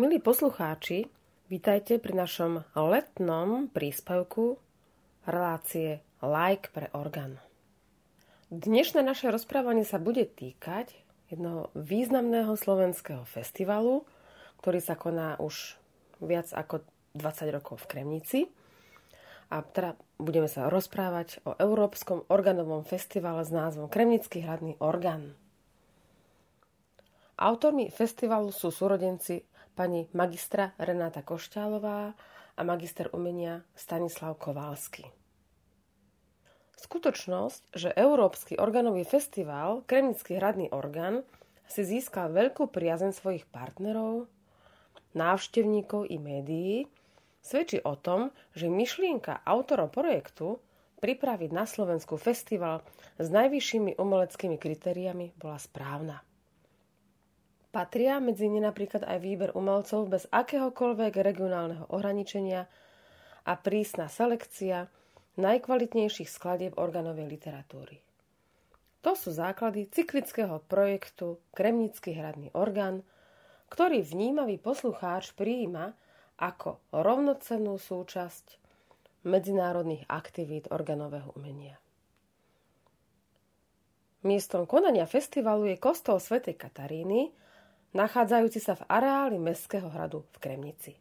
Milí poslucháči, vítajte pri našom letnom príspevku relácie Like pre orgán. Dnešné naše rozprávanie sa bude týkať jednoho významného slovenského festivalu, ktorý sa koná už viac ako 20 rokov v Kremnici. A teda budeme sa rozprávať o Európskom organovom festivale s názvom Kremnický hradný orgán. Autormi festivalu sú súrodenci pani magistra Renáta Košťálová a magister umenia Stanislav Kovalsky. Skutočnosť, že Európsky organový festival Kremnický hradný orgán si získal veľkú priazen svojich partnerov, návštevníkov i médií, svedčí o tom, že myšlienka autorov projektu pripraviť na Slovensku festival s najvyššími umeleckými kritériami bola správna. Patria medzi ne napríklad aj výber umelcov bez akéhokoľvek regionálneho ohraničenia a prísna selekcia najkvalitnejších skladieb organovej literatúry. To sú základy cyklického projektu Kremnický hradný orgán, ktorý vnímavý poslucháč prijíma ako rovnocennú súčasť medzinárodných aktivít organového umenia. Miestom konania festivalu je kostol svätej Kataríny, nachádzajúci sa v areáli Mestského hradu v Kremnici.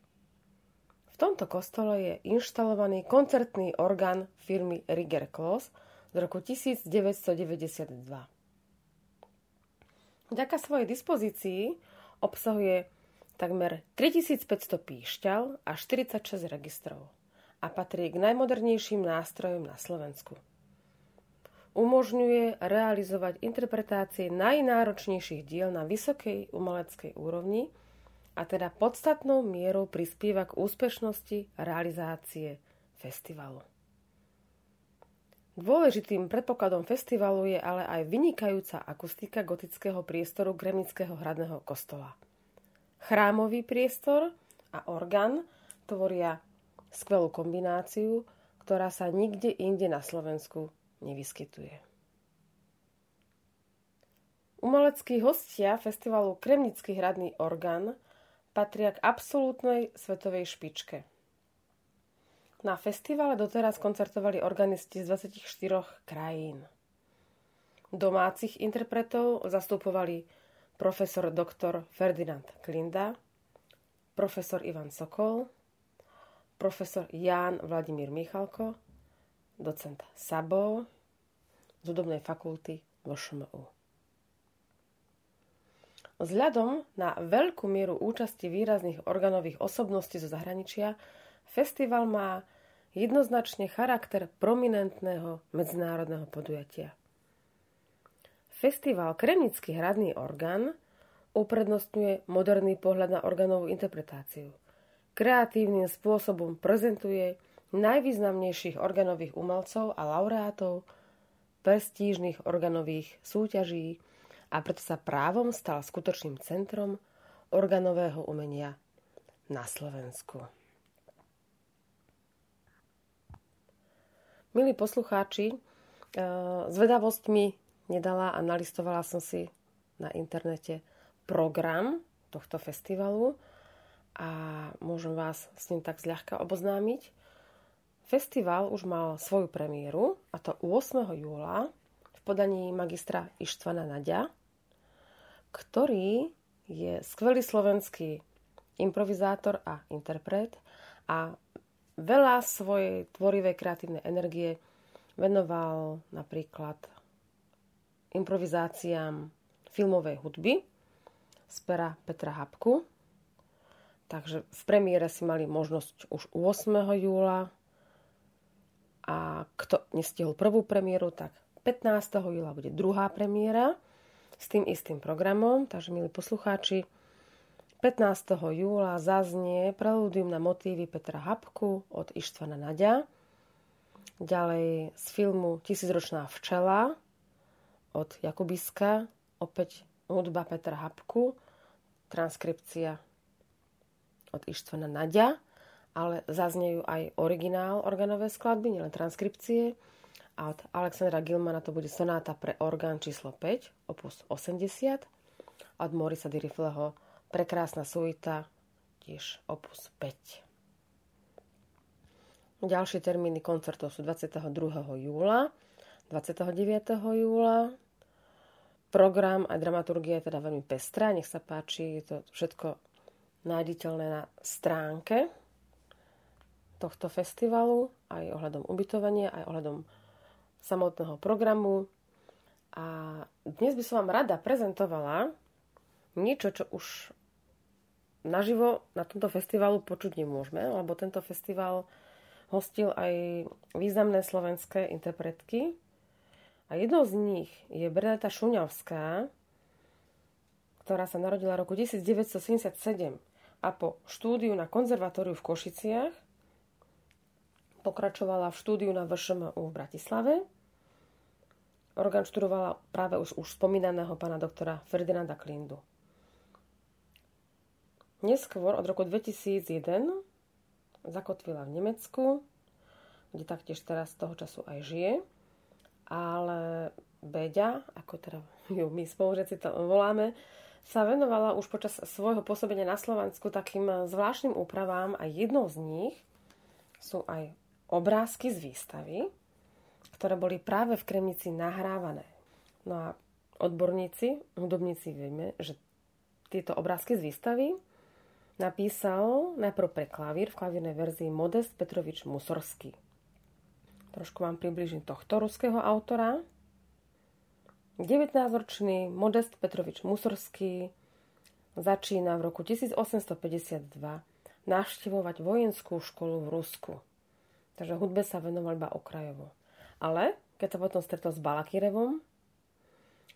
V tomto kostole je inštalovaný koncertný orgán firmy Rigger Klos z roku 1992. Vďaka svojej dispozícii obsahuje takmer 3500 píšťal a 46 registrov a patrí k najmodernejším nástrojom na Slovensku umožňuje realizovať interpretácie najnáročnejších diel na vysokej umeleckej úrovni a teda podstatnou mierou prispieva k úspešnosti realizácie festivalu. Dôležitým predpokladom festivalu je ale aj vynikajúca akustika gotického priestoru Gremického hradného kostola. Chrámový priestor a orgán tvoria skvelú kombináciu, ktorá sa nikde inde na Slovensku nevyskytuje. Umeleckí hostia festivalu Kremnický hradný orgán patria k absolútnej svetovej špičke. Na festivale doteraz koncertovali organisti z 24 krajín. Domácich interpretov zastupovali profesor dr. Ferdinand Klinda, profesor Ivan Sokol, profesor Ján Vladimír Michalko, docent Sabo z hudobnej fakulty VŠMU. Vzhľadom na veľkú mieru účasti výrazných organových osobností zo zahraničia, festival má jednoznačne charakter prominentného medzinárodného podujatia. Festival Kremnický hradný orgán uprednostňuje moderný pohľad na organovú interpretáciu. Kreatívnym spôsobom prezentuje najvýznamnejších organových umelcov a laureátov prestížnych organových súťaží a preto sa právom stal skutočným centrom organového umenia na Slovensku. Milí poslucháči, e, zvedavosť mi nedala a nalistovala som si na internete program tohto festivalu a môžem vás s ním tak zľahka oboznámiť. Festival už mal svoju premiéru, a to 8. júla v podaní magistra Ištvana Nadia, ktorý je skvelý slovenský improvizátor a interpret a veľa svojej tvorivej kreatívnej energie venoval napríklad improvizáciám filmovej hudby z pera Petra Habku. Takže v premiére si mali možnosť už 8. júla a kto nestihol prvú premiéru, tak 15. júla bude druhá premiéra s tým istým programom. Takže, milí poslucháči, 15. júla zaznie prelúdium na motívy Petra Habku od Ištvana Nadia. Ďalej z filmu Tisícročná včela od Jakubiska, opäť hudba Petra Habku, transkripcia od Ištvana Nadia ale zaznejú aj originál organové skladby, nielen transkripcie. A od Alexandra Gilmana to bude sonáta pre orgán číslo 5, opus 80. A od Morisa Dirifleho prekrásna suita tiež opus 5. Ďalšie termíny koncertov sú 22. júla, 29. júla. Program a dramaturgia je teda veľmi pestrá, nech sa páči, je to všetko nájditeľné na stránke tohto festivalu, aj ohľadom ubytovania, aj ohľadom samotného programu. A dnes by som vám rada prezentovala niečo, čo už naživo na tomto festivalu počuť nemôžeme, lebo tento festival hostil aj významné slovenské interpretky, a jednou z nich je Bernadeta Šuňavská, ktorá sa narodila roku 1977 a po štúdiu na konzervatóriu v Košiciach pokračovala v štúdiu na VŠMU v Bratislave. Orgán študovala práve už, už spomínaného pána doktora Ferdinanda Klindu. Neskôr od roku 2001 zakotvila v Nemecku, kde taktiež teraz z toho času aj žije ale Beďa, ako teda ju my spolužiaci to voláme, sa venovala už počas svojho pôsobenia na Slovensku takým zvláštnym úpravám a jednou z nich sú aj obrázky z výstavy, ktoré boli práve v Kremnici nahrávané. No a odborníci, hudobníci vieme, že tieto obrázky z výstavy napísal najprv pre klavír v klavírnej verzii Modest Petrovič Musorský. Trošku vám približím tohto ruského autora. 19-ročný Modest Petrovič Musorský začína v roku 1852 navštevovať vojenskú školu v Rusku. Takže hudbe sa venoval iba okrajovo. Ale keď sa potom stretol s Balakirevom,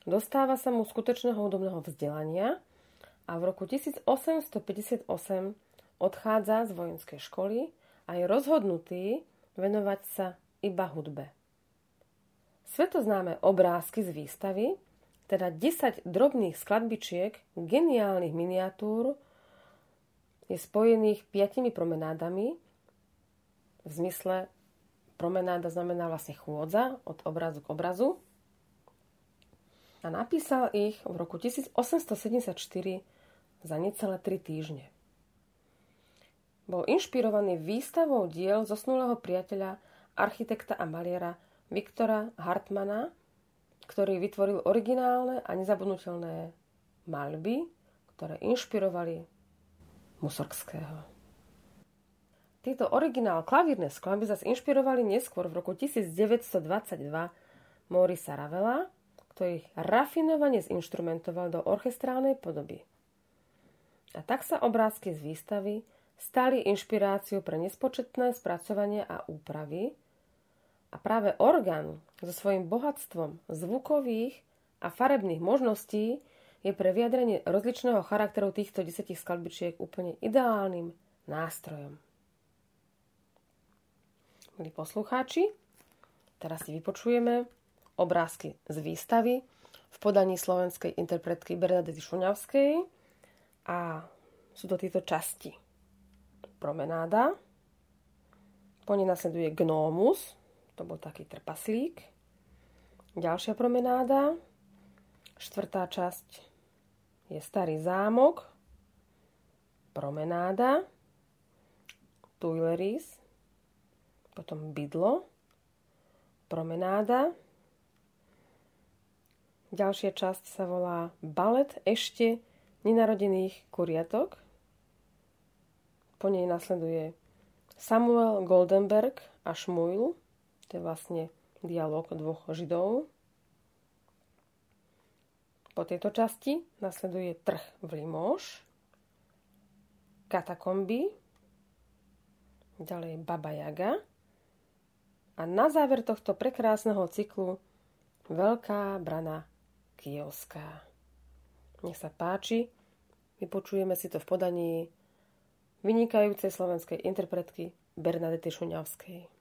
dostáva sa mu skutočného hudobného vzdelania a v roku 1858 odchádza z vojenskej školy a je rozhodnutý venovať sa iba hudbe. Svetoznáme obrázky z výstavy, teda 10 drobných skladbičiek geniálnych miniatúr je spojených piatimi promenádami. V zmysle promenáda znamená vlastne chôdza od obrazu k obrazu. A napísal ich v roku 1874 za necelé 3 týždne. Bol inšpirovaný výstavou diel zosnulého priateľa architekta a maliara Viktora Hartmana, ktorý vytvoril originálne a nezabudnutelné malby, ktoré inšpirovali Musorgského. Tieto originál klavírne skladby zase inšpirovali neskôr v roku 1922 Morisa Ravela, ktorý rafinovane zinštrumentoval do orchestrálnej podoby. A tak sa obrázky z výstavy stali inšpiráciou pre nespočetné spracovanie a úpravy, a práve orgán so svojím bohatstvom zvukových a farebných možností je pre vyjadrenie rozličného charakteru týchto desetich skladbičiek úplne ideálnym nástrojom. Milí poslucháči, teraz si vypočujeme obrázky z výstavy v podaní slovenskej interpretky Bernadety Šuňavskej a sú to tieto časti. Promenáda, po nej nasleduje Gnómus, to bol taký trpaslík. Ďalšia promenáda. Štvrtá časť je Starý zámok. Promenáda. Tuileries. Potom bydlo. Promenáda. Ďalšia časť sa volá Balet ešte nenarodených kuriatok. Po nej nasleduje Samuel Goldenberg a Šmuil. To je vlastne dialog dvoch židov. Po tejto časti nasleduje trh v Limoš, katakomby, ďalej Baba Jaga a na záver tohto prekrásneho cyklu Veľká brana Kievská. Nech sa páči, vypočujeme si to v podaní vynikajúcej slovenskej interpretky Bernadety Šuňavskej.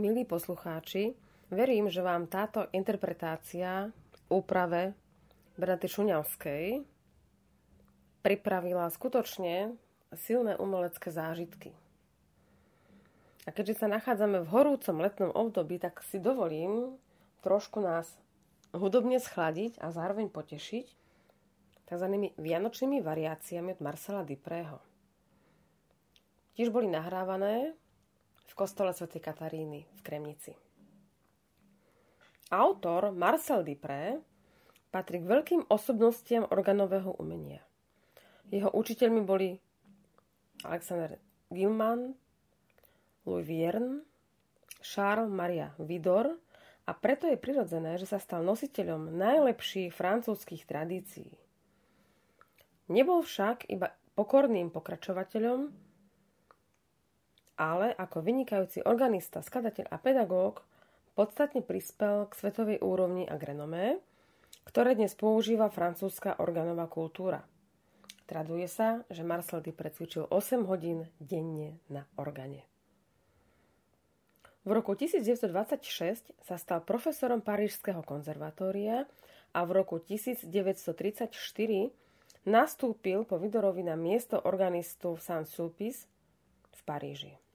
Milí poslucháči, verím, že vám táto interpretácia úprave Benaty Šuňavskej pripravila skutočne silné umelecké zážitky. A keďže sa nachádzame v horúcom letnom období, tak si dovolím trošku nás hudobne schladiť a zároveň potešiť tzv. vianočnými variáciami od Marcela Diprého. Tiež boli nahrávané v kostole Sv. Kataríny v Kremnici. Autor Marcel Dupré patrí k veľkým osobnostiam organového umenia. Jeho učiteľmi boli Alexander Gilman, Louis Vierne, Charles Maria Vidor a preto je prirodzené, že sa stal nositeľom najlepších francúzskych tradícií. Nebol však iba pokorným pokračovateľom, ale ako vynikajúci organista, skladateľ a pedagóg podstatne prispel k svetovej úrovni a grenomé, ktoré dnes používa francúzska organová kultúra. Traduje sa, že Marcel Di precvičil 8 hodín denne na organe. V roku 1926 sa stal profesorom Parížského konzervatória a v roku 1934 nastúpil po Vidorovi na miesto organistu v Saint-Sulpice v Paríži.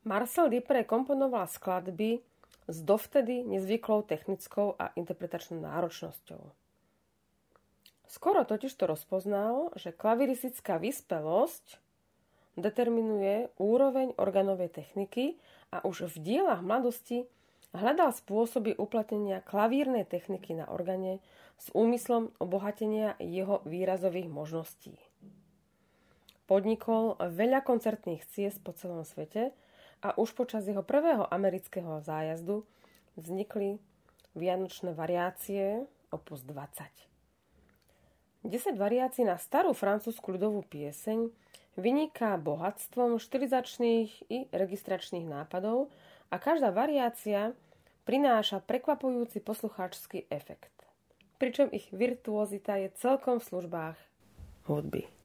Marcel Dupré komponoval skladby s dovtedy nezvyklou technickou a interpretačnou náročnosťou. Skoro totiž to rozpoznal, že klaviristická vyspelosť determinuje úroveň organovej techniky a už v dielach mladosti hľadal spôsoby uplatnenia klavírnej techniky na organe s úmyslom obohatenia jeho výrazových možností. Podnikol veľa koncertných ciest po celom svete a už počas jeho prvého amerického zájazdu vznikli vianočné variácie opus 20. 10 variácií na starú francúzsku ľudovú pieseň vyniká bohatstvom štilizačných i registračných nápadov a každá variácia prináša prekvapujúci poslucháčsky efekt. Pričom ich virtuozita je celkom v službách hudby.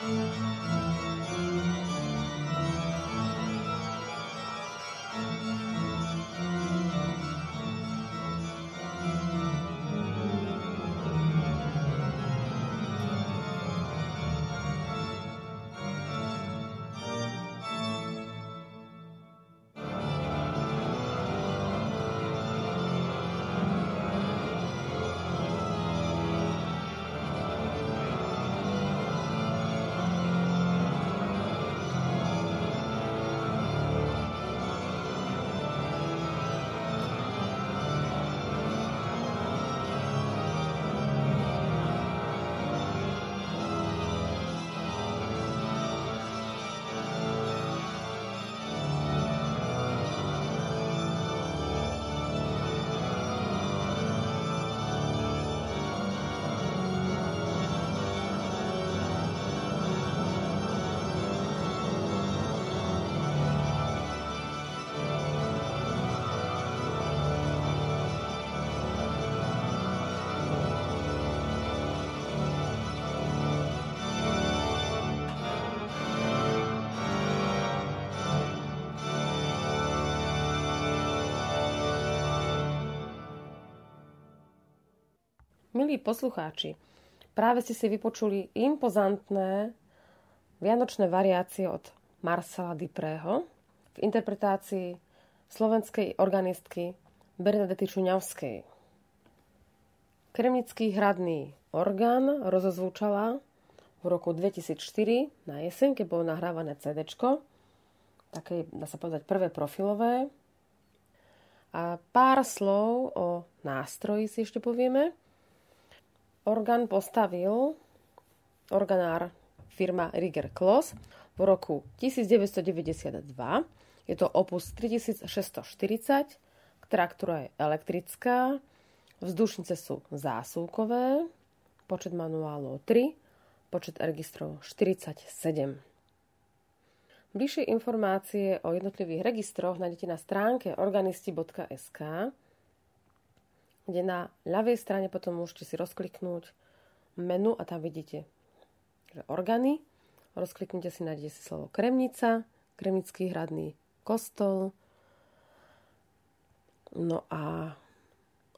Música Milí poslucháči, práve ste si vypočuli impozantné vianočné variácie od Marcela Diprého v interpretácii slovenskej organistky Bernadety Čuňavskej. Kremnický hradný orgán rozozvúčala v roku 2004 na jeseň, keď bolo nahrávané CD, také, dá sa povedať, prvé profilové. A pár slov o nástroji si ešte povieme. Orgán postavil organár firma Rigger Kloss v roku 1992. Je to opus 3640 Traktora je elektrická, vzdušnice sú zásuvkové, počet manuálov 3, počet registrov 47. Bližšie informácie o jednotlivých registroch nájdete na stránke organisti.sk, kde na ľavej strane potom môžete si rozkliknúť menu a tam vidíte že organy. Rozkliknite si, nájdete si slovo Kremnica, Kremnický hradný kostol, No a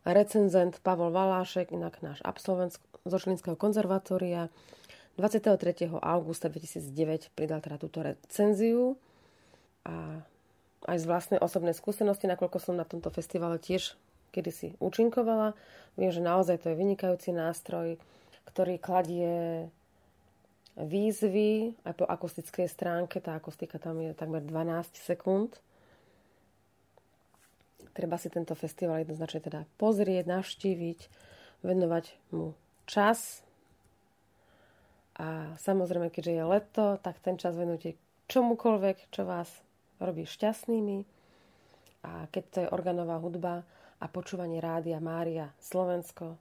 recenzent Pavol Valášek, inak náš absolvent z Očlinského konzervatória, 23. augusta 2009 pridal teda túto recenziu a aj z vlastnej osobnej skúsenosti, nakoľko som na tomto festivale tiež kedysi účinkovala. Viem, že naozaj to je vynikajúci nástroj, ktorý kladie výzvy aj po akustickej stránke. Tá akustika tam je takmer 12 sekúnd Treba si tento festival jednoznačne teda pozrieť, navštíviť, venovať mu čas. A samozrejme, keďže je leto, tak ten čas venujte čomukoľvek, čo vás robí šťastnými. A keď to je organová hudba a počúvanie rádia Mária Slovensko,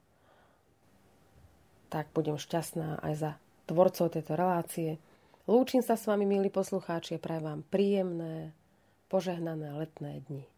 tak budem šťastná aj za tvorcov tejto relácie. Lúčim sa s vami, milí poslucháči, prajem vám príjemné, požehnané letné dni.